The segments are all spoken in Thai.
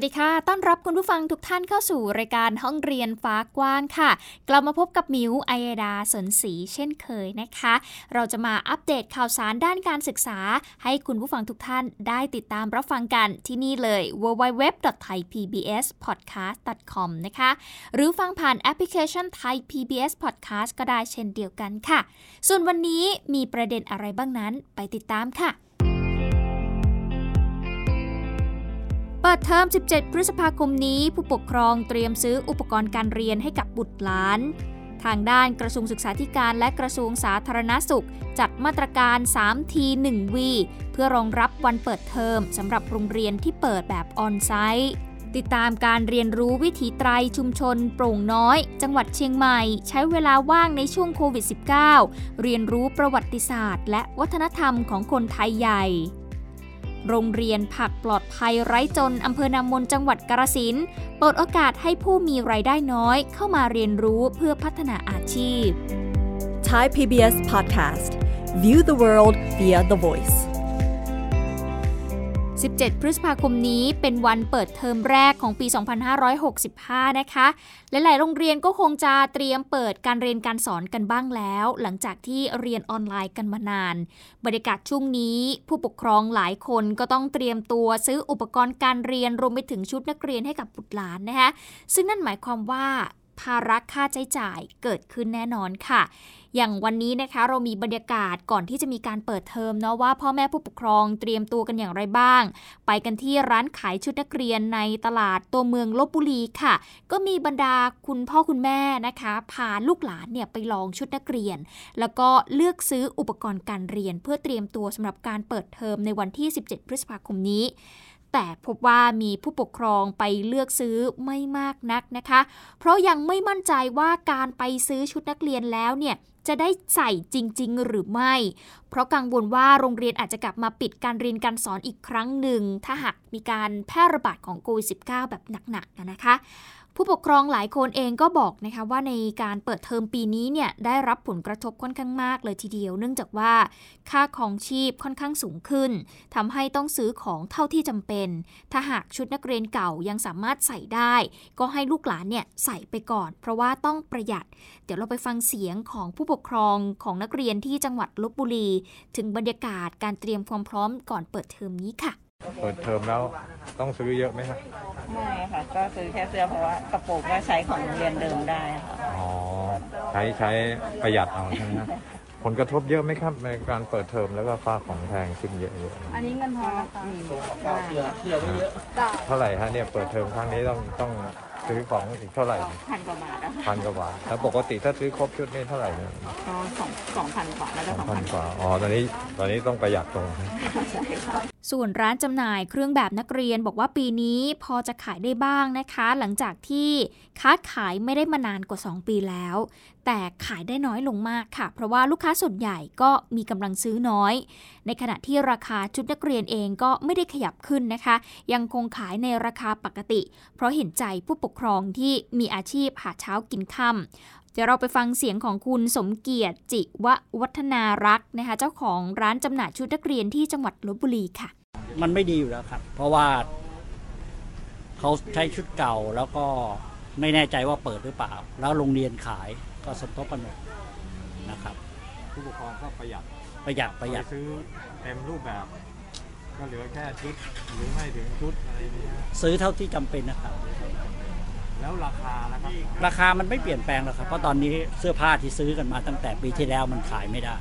วัสดีค่ะ ต้อนรับคุณผู้ฟังทุกท่านเข้าสู่รายการห้องเรียนฟ้ากว้างค่ะ กลับมาพบกับมิวไอยดาสนศรีเช่นเคยนะคะ เราจะมาอัปเดตข่าวสารด้านการศึกษา ให้คุณผู้ฟังทุกท่านได้ติดตามรับฟังกันที่นี่เลย www.thaipbspodcast.com นะคะ หรือฟังผ่านแอปพลิเคชัน Thai PBS Podcast ก็ได้เช่นเดียวกันค่ะ ส่วนวันนี้มีประเด็นอะไรบ้างนั้นไปติดตามค่ะ เปิดเทอม 17 พฤษภาคมนี้ผู้ปกครองเตรียมซื้ออุปกรณ์การเรียนให้กับบุตรหลาน ทางด้านกระทรวงศึกษาธิการและกระทรวงสาธารณาสุข จัดมาตรการ3ที1วีเพื่อรองรับวันเปิดเทอมสำหรับโรงเรียนที่เปิดแบบออนไซต์ติดตามการเรียนรู้วิถีไตรชุมชนโปร่งน้อย จังหวัดเชียงใหม่ ใช้เวลาว่างในช่วงโควิด -19 เรียนรู้ประวัติศาสตร์ และวัฒนธรรมของคนไทยใหญ่ โรงเรียนผักปลอดภัยไร้จนอำเภอนามนจังหวัดกาฬสินธุ์เปิดโอกาสให้ผู้มีไรายได้น้อยเข้ามาเรียนรู้เพื่อพัฒนาอาชีพ Thai PBS Podcast View the world via the voice 17 พฤษภาคมนี้เป็นวันเปิดเทอมแรกของปี 2565 นะคะ หลาย ๆ โรงเรียนก็คงจะเตรียมเปิดการเรียนการสอนกันบ้างแล้ว หลังจากที่เรียนออนไลน์กันมานาน บรรยากาศช่วงนี้ ผู้ปกครองหลายคนก็ต้องเตรียมตัวซื้ออุปกรณ์การเรียนรวมไปถึงชุดนักเรียนให้กับบุตรหลานนะคะ ซึ่งนั่นหมายความว่า ภาระค่าใช้จ่ายเกิดขึ้นแน่นอนค่ะ อย่างวันนี้นะคะเรามีบรรยากาศก่อนที่จะมีการเปิดเทอมเนาะว่าพ่อแม่ผู้ปกครองเตรียมตัวกันอย่างไรบ้าง ไปกันที่ร้านขายชุดนักเรียนในตลาดตัวเมืองลบบุรีค่ะ ก็มีบรรดาคุณพ่อคุณแม่นะคะพาลูกหลานเนี่ยไปลองชุดนักเรียน แล้วก็เลือกซื้ออุปกรณ์การเรียน เพื่อเตรียมตัวสำหรับการเปิดเทอมในวันที่ 17 พฤษภาคมนี้ แต่พบว่ามีผู้ปกครองไปเลือกซื้อไม่มากนักนะคะ เพราะยังไม่มั่นใจว่าการไปซื้อชุดนักเรียนแล้วเนี่ยจะได้ใส่จริง ๆ หรือไม่ เพราะกังวลว่าโรงเรียนอาจจะกลับมาปิดการเรียนการสอนอีกครั้งหนึ่ง ถ้าหากมีการแพร่ระบาดของโควิด -19 แบบหนักๆนะคะ ผู้ปกครองหลายคนเองก็บอกนะคะว่าในการเปิดเทอมปีนี้เนี่ยได้รับผลกระทบค่อนข้างมากเลยทีเดียว เนื่องจากว่าค่าของชีพค่อนข้างสูงขึ้นทำให้ต้องซื้อของเท่าที่จำเป็น ถ้าหากชุดนักเรียนเก่ายังสามารถใส่ได้ ก็ให้ลูกหลานเนี่ยใส่ไปก่อน เพราะว่าต้องประหยัด เดี๋ยวเราไปฟังเสียงของผู้ปกครองของนักเรียนที่จังหวัดลบบุรี ถึงบรรยากาศการเตรียมความพร้อมก่อนเปิดเทอมนี้ค่ะ เปิดเทอมแล้วต้องซื้อเยอะไหมครับไม่ค่ะก็ซื้อแค่เสื้อเพราะว่ากระโปรงก็ใช้ของโรงเรียนเดิมได้ค่ะอ๋อใช้ใช้ประหยัดเอาใช่ไหมครับผลกระทบเยอะไหมครับในการเปิดเทอมแล้วก็ค่าของแพงขึ้นเยอะๆอันนี้เงินทอนนะคะเท่าไหร่ฮะเนี่ยเปิดเทอมครั้งนี้ต้องต้อง ซื้อของอีกเท่าไหร่พันกว่าบาทพันกว่าบาทแล้วปกติถ้าซื้อครบชุดนี่เท่าไหร่เนี่ยก็สองสองพันกว่าแล้วก็สองพันกว่าอ๋อตอนนี้ตอนนี้ต้องประหยัดตรงใช่ค่ะ ส่วนร้านจำหน่ายเครื่องแบบนักเรียนบอกว่าปีนี้พอจะขายได้บ้างนะคะ หลังจากที่ค้าขายไม่ได้มานานกว่า 2 ปีแล้ว แต่ขายได้น้อยลงมากค่ะ เพราะว่าลูกค้าส่วนใหญ่ก็มีกำลังซื้อน้อย ในขณะที่ราคาชุดนักเรียนเองก็ไม่ได้ขยับขึ้นนะคะ ยังคงขายในราคาปกติ เพราะเห็นใจผู้ปกครองที่มีอาชีพหาเช้ากินค่ำเดี๋ยวเราไปฟังเสียงของคุณสมเกียรติจิววัฒนารักนะคะ เจ้าของร้านจำหน่ายชุดนักเรียนที่จังหวัดลบบุรีค่ะ มันไม่ดีอยู่แล้วครับ เพราะว่าเขาใช้ชุดเก่าแล้วก็ไม่แน่ใจว่าเปิดหรือเปล่า แล้วโรงเรียนขาย ก็สมทบกันหมดนะครับ ผู้ปกครองก็ประหยัดประหยัดประหยัดซื้อเต็มรูปแบบ ก็เหลือแค่ชุดหรือไม่ถึงชุดอะไรนี้ซื้อเท่าที่จำเป็นนะครับ แล้วราคานะครับราคามันไม่เปลี่ยนแปลงหรอกครับ เพราะตอนนี้เสื้อผ้าที่ซื้อกันมาตั้งแต่ปีที่แล้วมันขายไม่ได้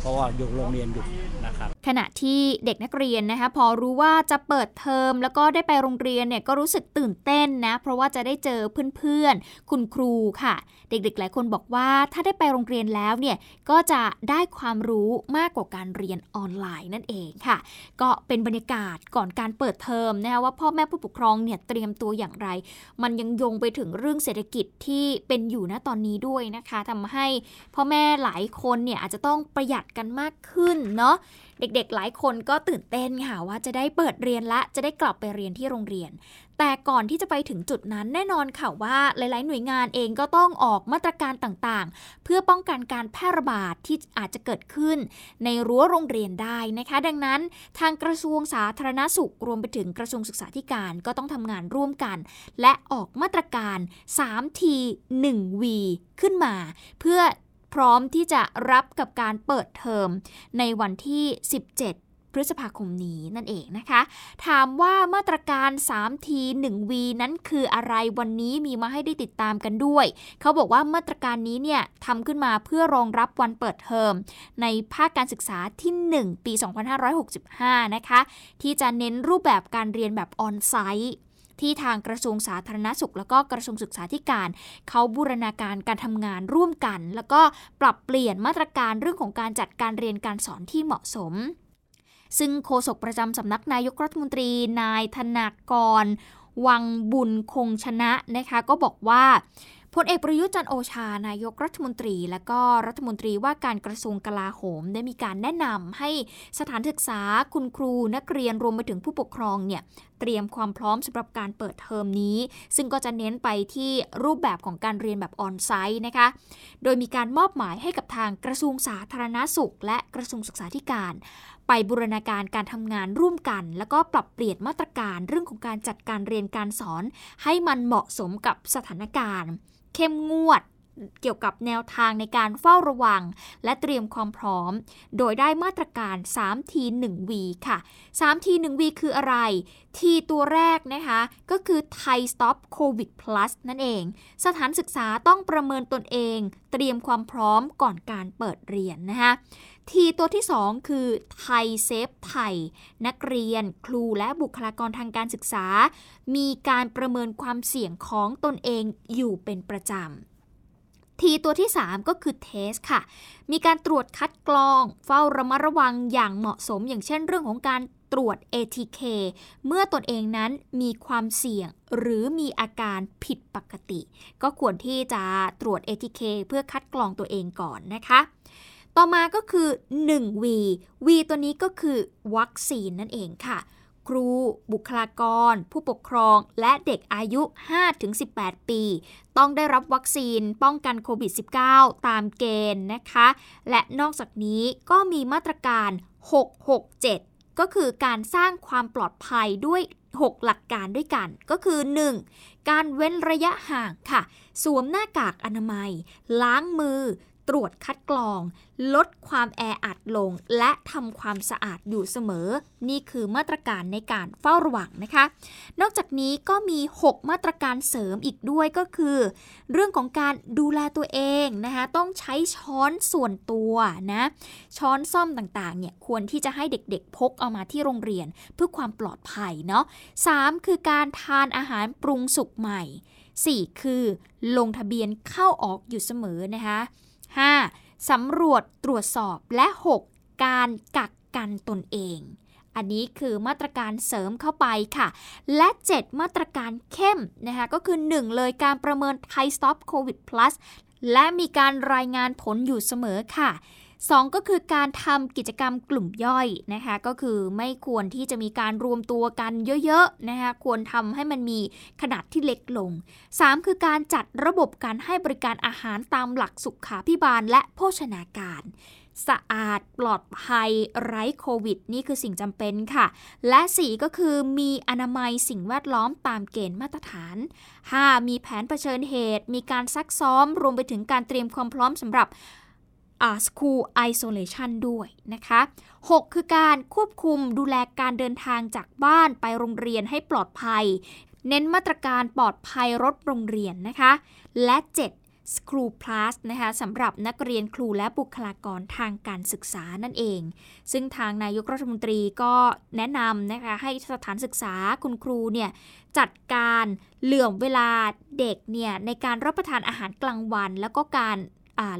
เพราะว่าอยู่โรงเรียนหยุดนะครับ ขณะที่เด็กนักเรียนนะคะพอรู้ว่าจะเปิดเทอมแล้วก็ได้ไปโรงเรียนเนี่ยก็รู้สึกตื่นเต้นนะเพราะว่าจะได้เจอเพื่อนๆ คุณครูค่ะ เด็กๆ หลายคนบอกว่าถ้าได้ไปโรงเรียนแล้วเนี่ยก็จะได้ความรู้มากกว่าการเรียนออนไลน์นั่นเองค่ะ ก็เป็นบรรยากาศก่อนการเปิดเทอมนะคะว่าพ่อแม่ผู้ปกครองเนี่ยเตรียมตัวอย่างไร มันยังโยงไปถึงเรื่องเศรษฐกิจที่เป็นอยู่ณตอนนี้ด้วยนะคะทำให้พ่อแม่หลายคนเนี่ยอาจจะต้องประหยัดกันมากขึ้นเนาะ เด็กๆ หลายคนก็ตื่นเต้นค่ะว่าจะได้เปิดเรียนและจะได้กลับไปเรียนที่โรงเรียน แต่ก่อนที่จะไปถึงจุดนั้นแน่นอนค่ะว่าหลาย ๆ หน่วยงานเองก็ต้องออกมาตรการต่างๆ เพื่อป้องกันการแพร่ระบาดที่อาจจะเกิดขึ้น ในรั้วโรงเรียนได้นะคะ ดังนั้นทางกระทรวงสาธารณสุขรวมไปถึงกระทรวงศึกษาธิการก็ต้องทำงานร่วมกัน และออกมาตรการ 3T 1V ขึ้นมา เพื่อ พร้อมที่จะรับกับการเปิดเทอมในวันที่ 17พฤษภาคมนี้นั่นเองนะคะ ถามว่ามาตรการ 3T 1V นั้นคืออะไรวันนี้มีมาให้ได้ติดตามกันด้วย เขาบอกว่ามาตรการนี้เนี่ยทำขึ้นมาเพื่อรองรับวันเปิดเทอม ในภาคการศึกษาที่ 1 ปี 2565 นะคะ ที่จะเน้นรูปแบบการเรียนแบบออนไซต์ ที่ทางกระทรวงสาธารณสุข แล้วก็กระทรวงศึกษาธิการ เขาบูรณาการการทำงานร่วมกัน แล้วก็ปรับเปลี่ยนมาตรการเรื่องของการจัดการเรียนการสอนที่เหมาะสม ซึ่งโฆษกประจำสำนักนายกรัฐมนตรี นายธนากร วังบุญคงชนะนะคะก็บอกว่าพลเอกประยุทธ์จันโอชานายกรัฐมนตรี และก็รัฐมนตรีว่าการกระทรวงกลาโหม ได้มีการแนะนำให้สถานศึกษาคุณครูนักเรียนรวมไปถึงผู้ปกครองเนี่ยเตรียมความพร้อมสำหรับการเปิดเทอมนี้ ซึ่งก็จะเน้นไปที่รูปแบบของการเรียนแบบออนไซต์นะคะ โดยมีการมอบหมายให้กับทางกระทรวงสาธารณสุข และกระทรวงศึกษาธิการ ไปบูรณาการการทำงานร่วมกัน แล้วก็ปรับเปลี่ยนมาตรการเรื่องของการจัดการเรียนการสอน ให้มันเหมาะสมกับสถานการณ์ เข้มงวด เกี่ยวกับแนวทางในการเฝ้าระวัง และเตรียมความพร้อม โดยได้มาตรการ 3T 1V ค่ะ 3T 1V คืออะไรทีตัวแรกนะคะ ก็คือ Thai Stop COVID Plus นั่นเอง สถานศึกษาต้องประเมินตนเอง เตรียมความพร้อมก่อนการเปิดเรียนนะคะทีตัวที่ 2 คือไทยเซฟไทย นักเรียน ครูและบุคลากรทางการศึกษา มีการประเมินความเสี่ยงของตนเองอยู่เป็นประจำ ทีตัวที่ 3 ก็คือเทสค่ะ มีการตรวจคัดกรอง เฝ้าระมัดระวังอย่างเหมาะสม อย่างเช่นเรื่องของการตรวจ ATK เมื่อตนเองนั้นมีความเสี่ยงหรือมีอาการผิดปกติ ก็ควรที่จะตรวจ ATK เพื่อคัดกรองตัวเองก่อนนะคะ ต่อมาก็คือ 1V V ตัวนี้ก็คือวัคซีนนั่นเองค่ะ ครู บุคลากร ผู้ปกครอง และเด็กอายุ 5-18 ปี ต้องได้รับวัคซีนป้องกันโควิด -19 ตามเกณฑ์นะคะ และนอกจากนี้ก็มีมาตรการ 667 ก็คือการสร้างความปลอดภัยด้วย 6 หลักการด้วยกัน ก็คือ 1. การเว้นระยะห่างค่ะ สวมหน้ากากอนามัย ล้างมือ ตรวจคัดกรอง ลดความแออัดลง และทำความสะอาดอยู่เสมอ นี่คือมาตรการในการเฝ้าระวังนะคะ นอกจากนี้ก็มี 6 มาตรการเสริมอีกด้วยก็คือ เรื่องของการดูแลตัวเองนะคะต้องใช้ช้อนส่วนตัวนะช้อนซ่อมต่างๆเนี่ยควรที่จะให้เด็กๆ พกเอามาที่โรงเรียนเพื่อความปลอดภัยเนาะ 3 คือการทานอาหารปรุงสุกใหม่ 4 คือลงทะเบียนเข้าออกอยู่เสมอนะคะ 5. สำรวจตรวจสอบและ 6. การกักกันตนเอง อันนี้คือมาตรการเสริมเข้าไปค่ะ และ 7 มาตรการเข้มนะคะก็คือ 1 เลยการประเมิน Thai Stop COVID Plus และมีการรายงานผลอยู่เสมอค่ะ 2 ก็คือการทำกิจกรรมกลุ่มย่อยนะคะก็คือไม่ควรที่จะมีการรวมตัวกันเยอะๆนะคะควรทำให้มันมีขนาดที่เล็กลง 3 คือการจัดระบบการให้บริการอาหารตามหลักสุขาพิบาลและโภชนาการ สะอาดปลอดภัยไร้โควิด นี่คือสิ่งจำเป็นค่ะ และ 4 ก็คือมีอนามัยสิ่งแวดล้อมตามเกณฑ์มาตรฐาน 5. มีแผนเผชิญเหตุ มีการซักซ้อม รวมไปถึงการเตรียมความพร้อมสำหรับ School Isolation ด้วยนะคะ 6 คือการควบคุมดูแลการเดินทางจากบ้านไปโรงเรียนให้ปลอดภัย เน้นมาตรการปลอดภัยรถโรงเรียนนะคะ และ 7 School Plus นะคะสำหรับนักเรียนครูและบุคลากรทางการศึกษานั่นเอง ซึ่งทางนายกรัฐมนตรีก็แนะนำนะคะให้สถานศึกษาคุณครูเนี่ยจัดการเหลื่อมเวลาเด็กเนี่ยในการรับประทานอาหารกลางวัน แล้วก็การ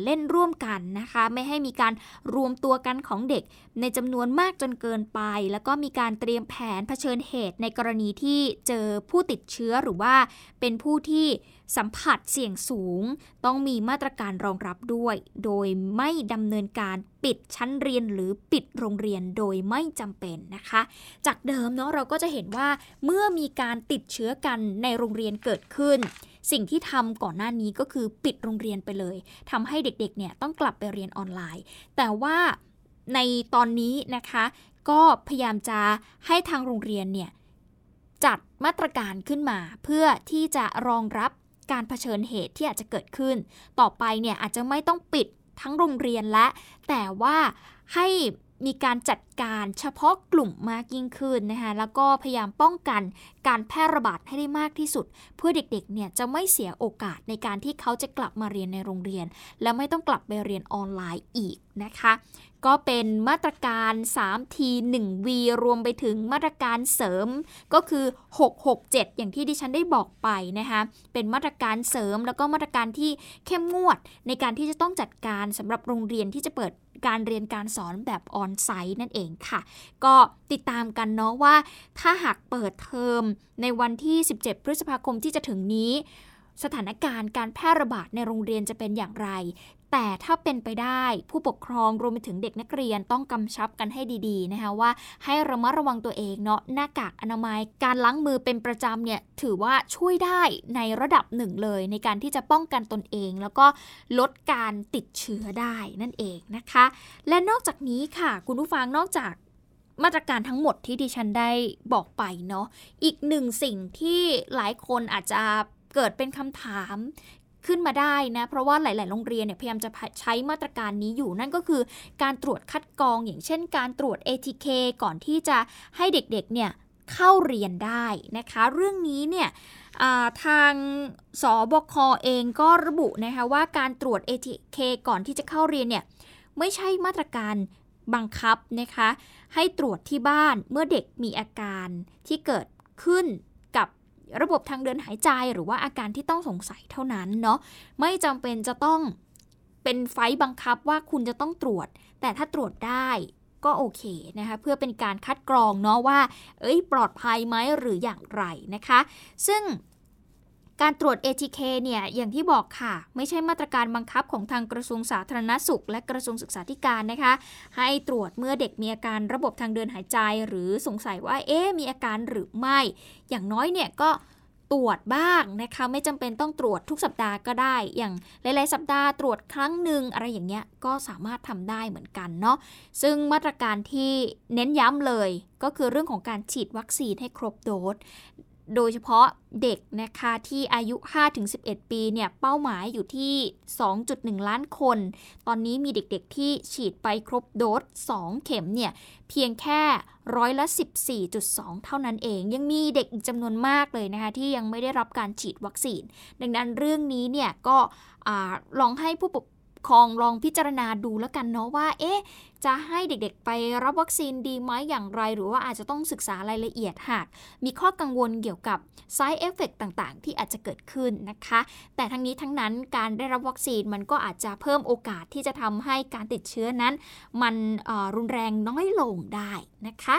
เล่นร่วมกันนะคะ ไม่ให้มีการรวมตัวกันของเด็ก ในจำนวนมากจนเกินไป แล้วก็มีการเตรียมแผนเผชิญเหตุในกรณีที่เจอผู้ติดเชื้อหรือว่าเป็นผู้ที่สัมผัสเสี่ยงสูง ต้องมีมาตรการรองรับด้วย โดยไม่ดำเนินการปิดชั้นเรียนหรือปิดโรงเรียนโดยไม่จำเป็นนะคะ จากเดิมเนาะเราก็จะเห็นว่าเมื่อมีการติดเชื้อกันในโรงเรียนเกิดขึ้น สิ่งที่ทำก่อนหน้านี้ก็คือปิดโรงเรียนไปเลยทำให้เด็กๆเนี่ยต้องกลับไปเรียนออนไลน์ แต่ว่าในตอนนี้นะคะ ก็พยายามจะให้ทางโรงเรียนเนี่ยจัดมาตรการขึ้นมา เพื่อที่จะรองรับการเผชิญเหตุที่อาจจะเกิดขึ้น ต่อไปเนี่ยอาจจะไม่ต้องปิดทั้งโรงเรียนและ แต่ว่าให้ มีการจัดการเฉพาะกลุ่มมากยิ่งขึ้นนะคะแล้วก็พยายามป้องกันการแพร่ระบาดให้ได้มากที่สุด เพื่อเด็กๆเนี่ยจะไม่เสียโอกาสในการที่เขาจะกลับมาเรียนในโรงเรียน และไม่ต้องกลับไปเรียนออนไลน์อีกนะคะ ก็เป็นมาตรการ 3T 1V รวมไปถึงมาตรการเสริมก็คือ 667 อย่างที่ดิฉันได้บอกไปนะคะเป็นมาตรการเสริมแล้วก็มาตรการที่เข้มงวดในการที่จะต้องจัดการสำหรับโรงเรียนที่จะเปิดการเรียนการสอนแบบออนไซต์นั่นเองค่ะ ก็ติดตามกันเนาะว่า ถ้าหากเปิดเทอมในวันที่ 17 พฤษภาคมที่จะถึงนี้ สถานการณ์การแพร่ระบาดในโรงเรียนจะเป็นอย่างไร แต่ถ้าเป็นไปได้ผู้ปกครองรวมไปถึงเด็กนักเรียนต้องกำชับกันให้ดีๆนะคะว่าให้ระมัดระวังตัวเองเนาะหน้ากากอนามัย การล้างมือเป็นประจำเนี่ยถือว่าช่วยได้ในระดับหนึ่งเลย ในการที่จะป้องกันตนเอง แล้วก็ลดการติดเชื้อได้นั่นเองนะคะ และนอกจากนี้ค่ะ คุณผู้ฟังนอกจากมาตรการทั้งหมดที่ดิฉันได้บอกไปเนาะ อีกหนึ่งสิ่งที่หลายคนอาจจะ เกิดเป็นคำถามขึ้นมาได้นะเพราะว่าหลาย ๆ โรงเรียนเนี่ยพยายามจะใช้มาตรการนี้อยู่นั่นก็คือการตรวจคัดกรองอย่างเช่น การตรวจ ATK ก่อนที่จะให้เด็ก ๆ เนี่ยเข้าเรียนได้นะคะ เรื่องนี้เนี่ยทางสบคอเองก็ระบุนะคะว่าการตรวจ ATK ก่อนที่จะเข้าเรียนเนี่ยไม่ใช่มาตรการบังคับนะคะ ให้ตรวจที่บ้านเมื่อเด็กมีอาการที่เกิดขึ้น ระบบทางเดินหายใจหรือว่าอาการที่ต้องสงสัยเท่านั้นเนาะไม่จำเป็นจะต้องเป็นไฟบังคับว่าคุณจะต้องตรวจ แต่ถ้าตรวจได้ก็โอเคนะคะเพื่อเป็นการคัดกรองเนาะว่า เอ้ยปลอดภัยไหมหรืออย่างไรนะคะ ซึ่ง การตรวจ ATK เนี่ยอย่างที่บอกค่ะ ไม่ใช่มาตรการบังคับของทางกระทรวงสาธารณสุข และกระทรวงศึกษาธิการนะคะ ให้ตรวจเมื่อเด็กมีอาการระบบทางเดินหายใจ หรือสงสัยว่าเอ๊มีอาการหรือไม่ อย่างน้อยเนี่ยก็ตรวจบ้างนะคะ ไม่จำเป็นต้องตรวจทุกสัปดาห์ก็ได้ อย่างหลาย ๆ สัปดาห์ตรวจครั้งหนึ่งอะไรอย่างเงี้ยก็สามารถทำได้เหมือนกันเนาะซึ่งมาตรการที่เน้นย้ำเลย ก็คือเรื่องของการฉีดวัคซีนให้ครบโดส โดยเฉพาะเด็กนะคะที่อายุ 5-11 ปีเนี่ยเป้าหมายอยู่ที่ 2.1 ล้านคน ตอนนี้มีเด็กๆที่ฉีดไปครบโดส 2 เข็มเนี่ยเพียงแค่ร้อยละ 14.2 เท่านั้นเอง ยังมีเด็กอีกจำนวนมากเลยนะคะที่ยังไม่ได้รับการฉีดวัคซีน ดังนั้นเรื่องนี้เนี่ยก็ลองให้ผู้ปก ครองลองพิจารณาดูแล้วกันเนาะว่า เอ๊ะ จะให้เด็กๆไปรับวัคซีนดีไหมอย่างไร หรือว่าอาจจะต้องศึกษารายละเอียดหาก มีข้อกังวลเกี่ยวกับ side effect ต่างๆ ที่อาจจะเกิดขึ้นนะคะ แต่ทั้งนี้ทั้งนั้นการได้รับวัคซีนมันก็อาจจะเพิ่มโอกาสที่จะทำให้การติดเชื้อนั้น มันรุนแรงน้อยลงได้นะคะ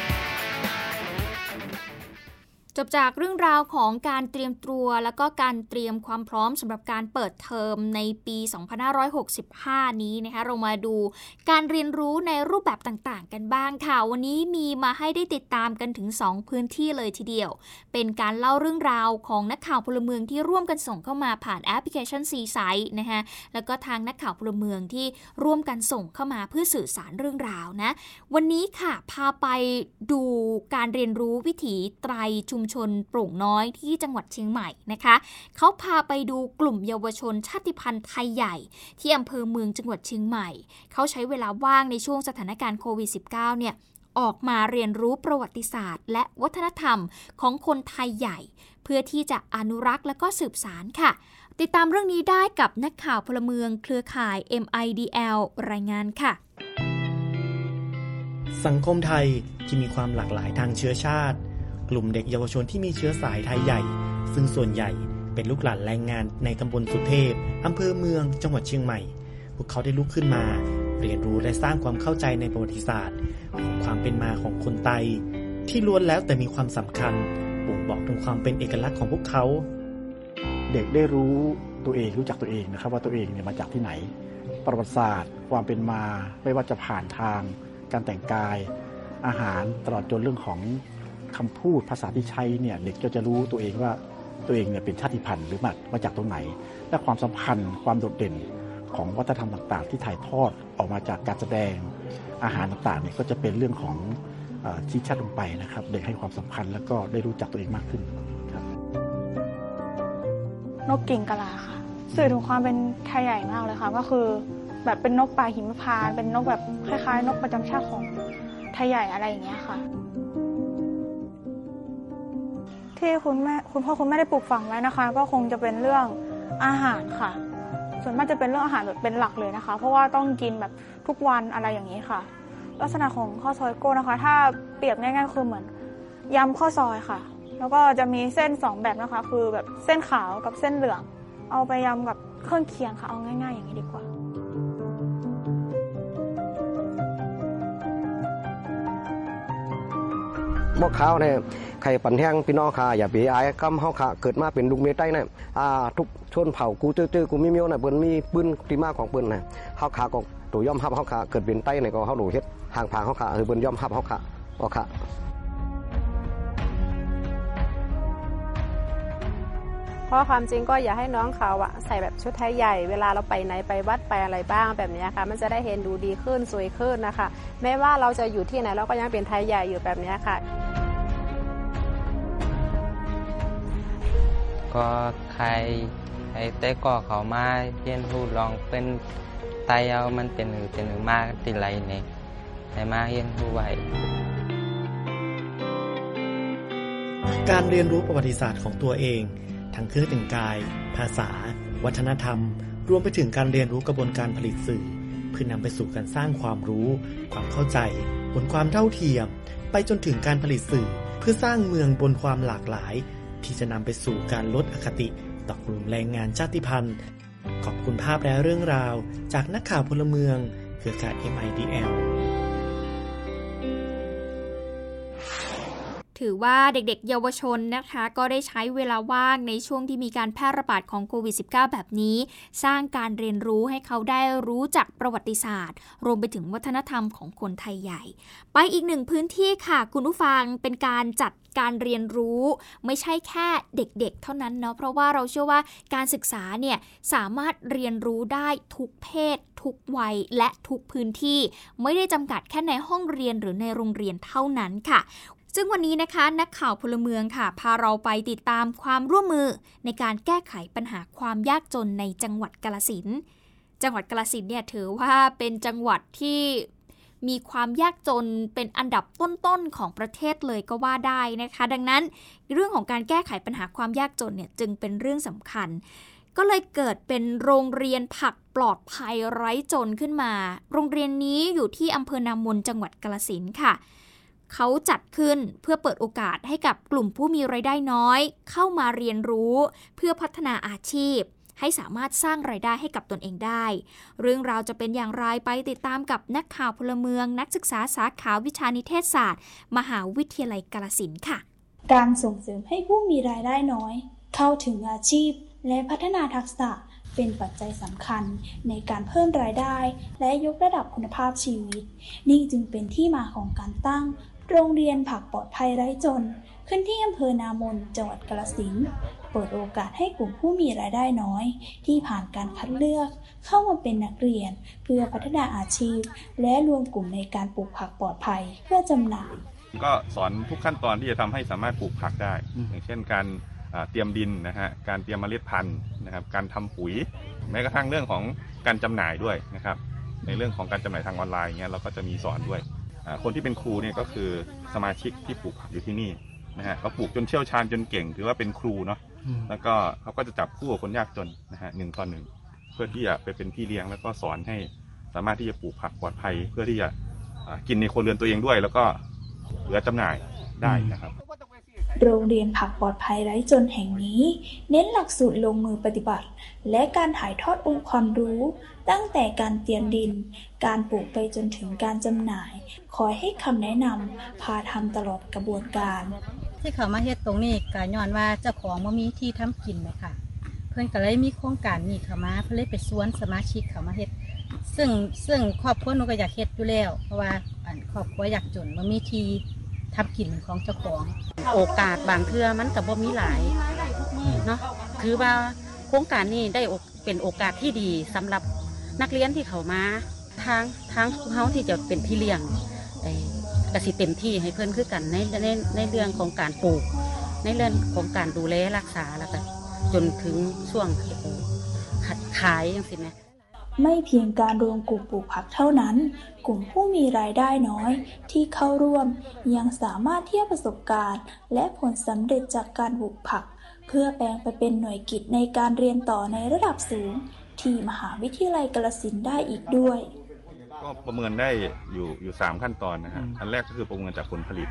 จบจากเรื่องราวของการเตรียมตัว แล้วก็การเตรียมความพร้อมสำหรับการเปิดเทอมในปี 2565 นี้นะคะเรามาดูการเรียนรู้ในรูปแบบต่างๆ กันบ้างค่ะ วันนี้มีมาให้ได้ติดตามกันถึง 2 พื้นที่เลยทีเดียว เป็นการเล่าเรื่องราวของนักข่าวพลเมืองที่ร่วมกันส่งเข้ามาผ่านแอปพลิเคชัน C-Site นะคะแล้วก็ทางนักข่าวพลเมืองที่ร่วมกันส่งเข้ามาเพื่อสื่อสารเรื่องราวนะวันนี้ค่ะพาไปดูการเรียนรู้วิถีไตรชุมชนโปร่งน้อยที่จังหวัดเชียงใหม่นะคะ เขาพาไปดูกลุ่มเยาวชนชาติพันธุ์ไทยใหญ่ ที่อำเภอเมืองจังหวัดเชียงใหม่ เขาใช้เวลาว่างในช่วงสถานการณ์โควิด -19 เนี่ยออกมาเรียนรู้ประวัติศาสตร์ และวัฒนธรรมของคนไทยใหญ่ เพื่อที่จะอนุรักษ์และก็สืบสารค่ะ ติดตามเรื่องนี้ได้กับนักข่าวพลเมืองเครือข่าย MIDL รายงานค่ะ สังคมไทยที่มีความหลากหลายทางเชื้อชาติ กลุ่มเด็กเยาวชนที่มีเชื้อสายไทยใหญ่ ซึ่งส่วนใหญ่เป็นลูกหลานแรงงานในตำบลสุเทพอำเภอเมืองจังหวัดเชียงใหม่ พวกเขาได้ลุกขึ้นมา เรียนรู้และสร้างความเข้าใจในประวัติศาสตร์ ของความเป็นมาของคนไต ที่ล้วนแล้วแต่มีความสำคัญบ่งบอกถึงความเป็นเอกลักษณ์ของพวกเขา เด็กได้รู้ตัวเองรู้จักตัวเองนะครับ ว่าตัวเองเนี่ยมาจากที่ไหน ประวัติศาสตร์ ความเป็นมาไม่ว่าจะผ่านทาง การแต่งกาย อาหารตลอดจนเรื่องของ คำพูดภาษาที่ใช้เนี่ยเด็กก็จะรู้ตัวเองว่าตัวเองเนี่ยเป็นชาติพันธุ์หรือมามาจากตรงไหน และความสัมพันธ์ความโดดเด่นของวัฒนธรรมต่างๆ ที่ถ่ายทอดออกมาจากการแสดงอาหารต่างๆเนี่ยก็จะเป็นเรื่องของอชี้ชัดลงไปนะครับ เด็กให้ความสำคัญแล้วก็ได้รู้จักตัวเองมากขึ้นครับนกกิ่งกะลาค่ะ สื่อถึงความเป็นไทยใหญ่มากเลยค่ะ ก็คือแบบเป็นนกป่าหิมพาน เป็นนกแบบคล้ายๆ นกประจำชาติของไทยใหญ่อะไรอย่างเงี้ยค่ะ ที่คุณแม่คุณพ่อคุณแม่ได้ปลูกฝังไว้นะคะ ก็คงจะเป็นเรื่องอาหารค่ะ ส่วนมากจะเป็นเรื่องอาหารแบบเป็นหลักเลยนะคะ เพราะว่าต้องกินแบบทุกวันอะไรอย่างนี้ค่ะ ลักษณะของข้าวซอยโก้นะคะ ถ้าเปรียบง่ายๆคือเหมือนยำข้าวซอยค่ะ แล้วก็จะมีเส้นสองแบบนะคะ คือแบบเส้นขาวกับเส้นเหลือง เอาไปยำกับเครื่องเคียงค่ะ เอาง่าย ๆ อย่างนี้ดีกว่า บ่ขาวเนี่ยไข่ปั่นแห้งพี่น้องค่ะอย่าไปอายกำเฮาค่ะเกิดมาเป็นลูกเมียใต้เนี่ยอ่าทุกชนเผ่ากูตื้อๆกูมีเมียวน่ะเปิ้นมีปืนที่มาของเปิ้นน่ะเฮาขาก็ตัวยอมรับเฮาค่ะเกิดเป็นใต้เนี่ยก็เฮาดูเฮ็ดห่างผางเฮาค่ะคือเปิ้นยอมรับเฮาค่ะบ่ค่ะเพราะความจริงก็อย่าให้น้องเขาอะใส่แบบชุดไทยใหญ่ เวลาเราไปไหนไปวัดไปอะไรบ้างแบบนี้ค่ะ มันจะได้เห็นดูดีขึ้นสวยขึ้นนะคะ แม้ว่าเราจะอยู่ที่ไหนเราก็ยังเป็นไทยใหญ่อยู่แบบนี้ค่ะ ก็ใครไอ้เต้ก็เขามาเรียนรู้ลองเป็นไตเอามันเป็นหนึ่งเป็นหนึ่งมากติไรเนี่ยให้มาเรียนรู้ไว้การเรียนรู้ประวัติศาสตร์ของตัวเอง ทั้งเครื่องแต่งกาย ภาษา วัฒนธรรม รวมไปถึงการเรียนรู้กระบวนการผลิตสื่อ เพื่อนำไปสู่การสร้างความรู้ ความเข้าใจ บนความเท่าเทียม ไปจนถึงการผลิตสื่อ เพื่อสร้างเมืองบนความหลากหลาย ที่จะนำไปสู่การลดอคติ ต่อกลุ่มแรงงานชาติพันธุ์ ขอบคุณภาพและเรื่องราว จากนักข่าวพลเมือง เครือข่าย MIDL ถือว่าเด็กๆ เยาวชนนะคะ ก็ได้ใช้เวลาว่างในช่วงที่มีการแพร่ระบาดของโควิด -19 แบบนี้ สร้างการเรียนรู้ให้เขาได้รู้จักประวัติศาสตร์ รวมไปถึงวัฒนธรรมของคนไทยใหญ่ ไปอีกหนึ่งพื้นที่ค่ะ คุณผู้ฟังเป็นการจัดการเรียนรู้ไม่ใช่แค่เด็กๆ เท่านั้นเนาะเพราะว่าเราเชื่อว่าการศึกษาเนี่ยสามารถเรียนรู้ได้ทุกเพศ ทุกวัยและทุกพื้นที่ ไม่ได้จำกัดแค่ในห้องเรียนหรือในโรงเรียนเท่านั้นค่ะ ซึ่งวันนี้นะคะนักข่าวพลเมืองค่ะ พาเราไปติดตามความร่วมมือในการแก้ไขปัญหาความยากจนในจังหวัดกาลสินจังหวัดกาลสินเนี่ยถือว่าเป็นจังหวัดที่มีความยากจนเป็นอันดับต้นๆของประเทศเลยก็ว่าได้นะคะ ดังนั้นเรื่องของการแก้ไขปัญหาความยากจนเนี่ยจึงเป็นเรื่องสำคัญ ก็เลยเกิดเป็นโรงเรียนผักปลอดภัยไร้จนขึ้นมา โรงเรียนนี้อยู่ที่อำเภอนามนจังหวัดกาลสินค่ะ เขาจัดขึ้นเพื่อเปิดโอกาสให้กับกลุ่มผู้มีไรายได้น้อย เข้ามาเรียนรู้เพื่อพัฒนาอาชีพ ให้สามารถสร้างไรายได้ให้กับตนเองได้ เรื่องราวจะเป็นอย่างไรไปติดตามกับนักข่าวพลเมือง นักศึกษาสาขาวิชานิเทศศาสตร์ มหาวิทยาลัยกาลสินค่ะ การส่งเสริมให้ผู้มีรายได้น้อย เข้าถึงอาชีพ และพัฒนาทักษะเป็นปัจจัยสำคัญในการเพิ่มรายได้ และยกระดับคุณภาพชีวิต นี่จึงเป็นที่มาของการตั้ง โรงเรียนผักปลอดภัยไร้จน ขึ้นที่อำเภอนามนจังหวัดกาฬสินธุ์เปิดโอกาสให้กลุ่มผู้มีรายได้น้อย ที่ผ่านการคัดเลือก เข้ามาเป็นนักเรียน เพื่อพัฒนาอาชีพ และรวมกลุ่มในการปลูกผักปลอดภัยเพื่อจำหน่าย ก็สอนทุกขั้นตอนที่จะทำให้สามารถปลูกผักได้ อย่างเช่นการเตรียมดินนะฮะ การเตรียมเมล็ดพันธุ์นะครับ การทำปุ๋ย แม้กระทั่งเรื่องของการจำหน่ายด้วยนะครับ ในเรื่องของการจำหน่ายทางออนไลน์เงี้ยเราก็จะมีสอนด้วย คนที่เป็นครูเนี่ยก็คือสมาชิกที่ปลูกผักอยู่ที่นี่นะฮะเขาปลูกจนเชี่ยวชาญจนเก่งถือว่าเป็นครูเนาะแล้วก็เขาก็จะจับคู่กับคนยากจนนะฮะหนึ่งต่อหนึ่งเพื่อที่จะไปเป็นพี่เลี้ยงแล้วก็สอนให้สามารถที่จะปลูกผักปลอดภัย เพื่อที่จะกินในครัวเรือนตัวเองด้วย แล้วก็เหลือจำหน่ายได้นะครับ โรงเรียนผักปลอดภัยไร้จนแห่งนี้ เน้นหลักสูตรลงมือปฏิบัติ และการถ่ายทอดองค์ความรู้ ตั้งแต่การเตรียมดิน การปลูกไปจนถึงการจำหน่าย คอยให้คำแนะนำพาทำตลอดกระบวนการ ที่เขามาเฮ็ดตรงนี้ก็ย้อนว่าเจ้าของบ่มีที่ทำกินไหมค่ะ เพื่อนก็เลยมีโครงการนี้เข้ามาเพื่อเลยไปสวนสมาชิกเขามาเฮ็ดซึ่งซึ่งครอบครัวหนูก็อยากเฮ็ดอยู่แล้ว เพราะว่าครอบครัวอยากจนบ่มีที่ ทำกินของเจ้าของ โอกาสบางเทื่อมันกับบ่มีหลายเนาะคือว่าโครงการนี้ได้เป็นโอกาสที่ดีสำหรับนักเรียนที่เขามาทางทางเฮาที่จะเป็นพี่เลี้ยงกสิเต็มที่ให้เพื่อนคือกันในในในเรื่องของการปลูก ในเรื่องของการดูแลรักษาแล้วกันจนถึงช่วงขายอย่างสินะ ไม่เพียงการรวมกลุ่มปลูกผักเท่านั้น กลุ่มผู้มีรายได้น้อยที่เข้าร่วมยังสามารถเทียบประสบการณ์ และผลสำเร็จจากการปลูกผัก เพื่อแปลงไปเป็นหน่วยกิจในการเรียนต่อในระดับสูง ที่มหาวิทยาลัยกาฬสินธุ์ได้อีกด้วย ก็ประเมินได้อยู่อยู่สามขั้นตอนนะฮะอันแรกก็คือประเมินจากผลผลิต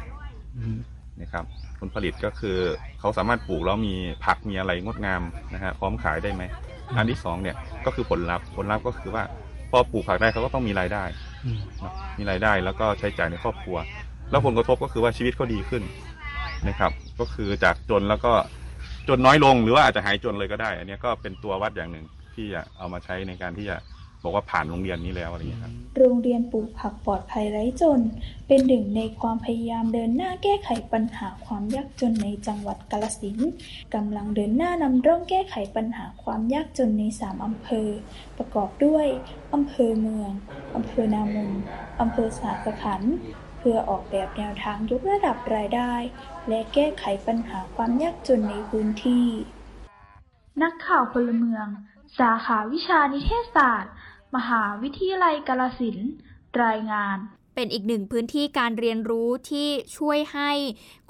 นะครับผลผลิตก็คือเขาสามารถปลูกแล้วมีผักมีอะไรงดงามนะฮะพร้อมขายได้ไหม อันที่สองเนี่ยก็คือผลลัพธ์ผลลัพธ์ก็คือว่าพอปลูกผักได้เขาก็ต้องมีรายได้มีรายได้แล้วก็ใช้จ่ายในครอบครัว แล้วผลกระทบก็คือว่าชีวิตเขาดีขึ้นนะครับ ก็คือจากจนแล้วก็จนน้อยลงหรือว่าอาจจะหายจนเลยก็ได้ อันนี้ก็เป็นตัววัดอย่างหนึ่งที่จะเอามาใช้ในการที่จะ บอกว่าผ่านโรงเรียนนี้แล้วอะไรอย่างนี้ครับ โรงเรียนปลูกผักปลอดภัยไร้จน เป็นหนึ่งในความพยายามเดินหน้าแก้ไขปัญหาความยากจนในจังหวัดกาฬสินกำลังเดินหน้านำร่องแก้ไขปัญหาความยากจนในสามอำเภอ ประกอบด้วยอำเภอเมืองอำเภอนามนอำเภอสาสขันเพื่อออกแบบแนวทางยกระดับรายได้ และแก้ไขปัญหาความยากจนในพื้นที่ นักข่าวพลเมือง สาขาวิชานิเทศศาสตร์ มหาวิทยาลัยกาฬสินธุ์รายงาน เป็นอีกหนึ่งพื้นที่การเรียนรู้ที่ช่วยให้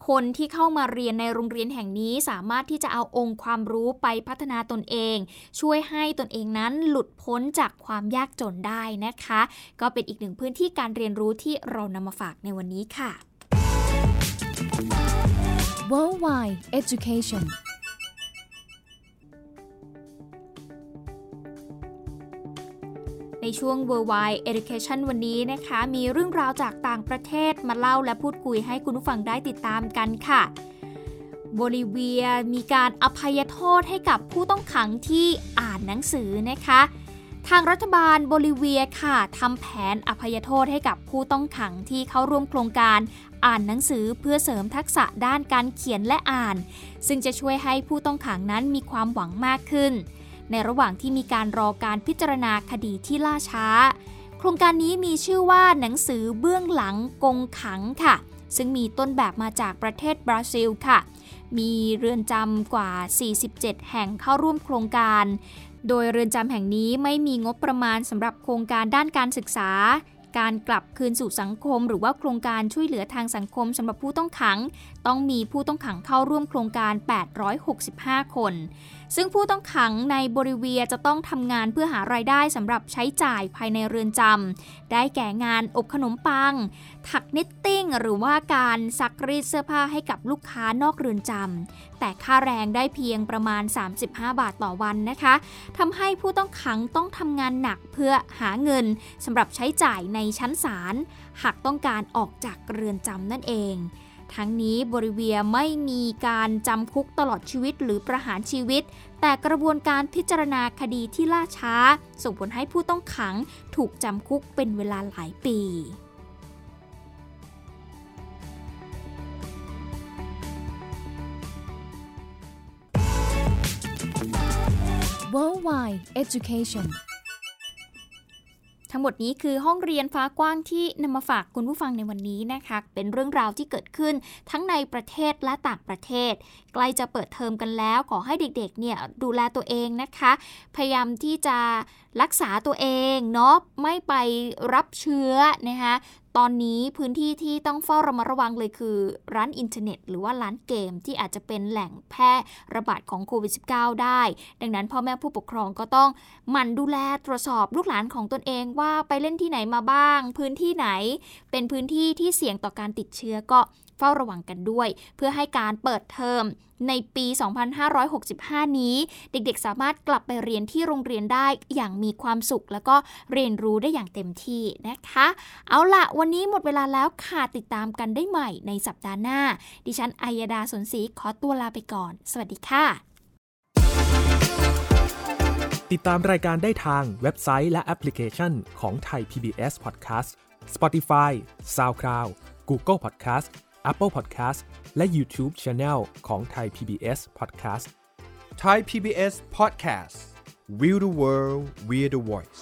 คนที่เข้ามาเรียนในโรงเรียนแห่งนี้สามารถที่จะเอาองค์ความรู้ไปพัฒนาตนเอง ช่วยให้ตนเองนั้นหลุดพ้นจากความยากจนได้นะคะ ก็เป็นอีกหนึ่งพื้นที่การเรียนรู้ที่เรานำมาฝากในวันนี้ค่ะ Worldwide Education ช่วง Worldwide Education วันนี้นะคะ มีเรื่องราวจากต่างประเทศมาเล่าและพูดคุยให้คุณผู้ฟังได้ติดตามกันค่ะโบลิเวียมีการอภัยโทษให้กับผู้ต้องขังที่อ่านหนังสือนะคะ ทางรัฐบาลโบลิเวียค่ะทำแผนอภัยโทษให้กับผู้ต้องขังที่เข้าร่วมโครงการอ่านหนังสือเพื่อเสริมทักษะด้านการเขียนและอ่าน ซึ่งจะช่วยให้ผู้ต้องขังนั้นมีความหวังมากขึ้น ในระหว่างที่มีการรอการพิจารณาคดีที่ล่าช้า โครงการนี้มีชื่อว่าหนังสือเบื้องหลังกงขังค่ะ ซึ่งมีต้นแบบมาจากประเทศบราซิลค่ะ มีเรือนจำกว่า 47 แห่งเข้าร่วมโครงการ โดยเรือนจำแห่งนี้ไม่มีงบประมาณสำหรับโครงการด้านการศึกษา การกลับคืนสู่สังคม หรือว่าโครงการช่วยเหลือทางสังคมสำหรับผู้ต้องขัง ต้องมีผู้ต้องขังเข้าร่วมโครงการ 865 คน ซึ่งผู้ต้องขังในบริเวียจะต้องทำงานเพื่อหารายได้สำหรับใช้จ่ายภายในเรือนจำได้แก่งานอบขนมปัง ถักนิตติ้ง หรือว่าการซักรีดเสื้อผ้าให้กับลูกค้านอกเรือนจำแต่ค่าแรงได้เพียงประมาณ 35 บาทต่อวันนะคะทำให้ผู้ต้องขังต้องทำงานหนักเพื่อหาเงินสำหรับใช้จ่ายในชั้นศาลหากต้องการออกจากเรือนจำนั่นเอง ทั้งนี้บริเวียไม่มีการจำคุกตลอดชีวิตหรือประหารชีวิต แต่กระบวนการพิจารณาคดีที่ล่าช้า ส่งผลให้ผู้ต้องขังถูกจำคุกเป็นเวลาหลายปี Worldwide Education ทั้งหมดนี้คือห้องเรียนฟ้ากว้างที่นำมาฝากคุณผู้ฟังในวันนี้นะคะ เป็นเรื่องราวที่เกิดขึ้นทั้งในประเทศและต่างประเทศ ใกล้จะเปิดเทอมกันแล้ว ขอให้เด็กๆเนี่ยดูแลตัวเองนะคะ พยายามที่จะรักษาตัวเองเนาะไม่ไปรับเชื้อนะคะตอนนี้พื้นที่ที่ต้องเฝ้าระมัดระวังเลยคือ ร้านอินเทอร์เน็ต หรือว่าร้านเกมที่อาจจะเป็นแหล่งแพร่ระบาดของโควิด -19 ได้ ดังนั้นพ่อแม่ผู้ปกครองก็ต้องหมั่นดูแลตรวจสอบลูกหลานของตนเองว่าไปเล่นที่ไหนมาบ้าง พื้นที่ไหน เป็นพื้นที่ที่เสี่ยงต่อการติดเชื้อก็ เฝ้าระวังกันด้วย เพื่อให้การเปิดเทอมในปี 2565 นี้ เด็กๆ สามารถกลับไปเรียนที่โรงเรียนได้อย่างมีความสุข แล้วก็เรียนรู้ได้อย่างเต็มที่นะคะ เอาละวันนี้หมดเวลาแล้วค่ะติดตามกันได้ใหม่ในสัปดาห์หน้า ดิฉันอัยดาสนศรีขอตัวลาไปก่อน สวัสดีค่ะ ติดตามรายการได้ทางเว็บไซต์และแอปพลิเคชันของไทย PBS Podcast Spotify SoundCloud Google Podcast Apple Podcast และ YouTube Channel ของ Thai PBS Podcast Thai PBS Podcast We the World We the Voice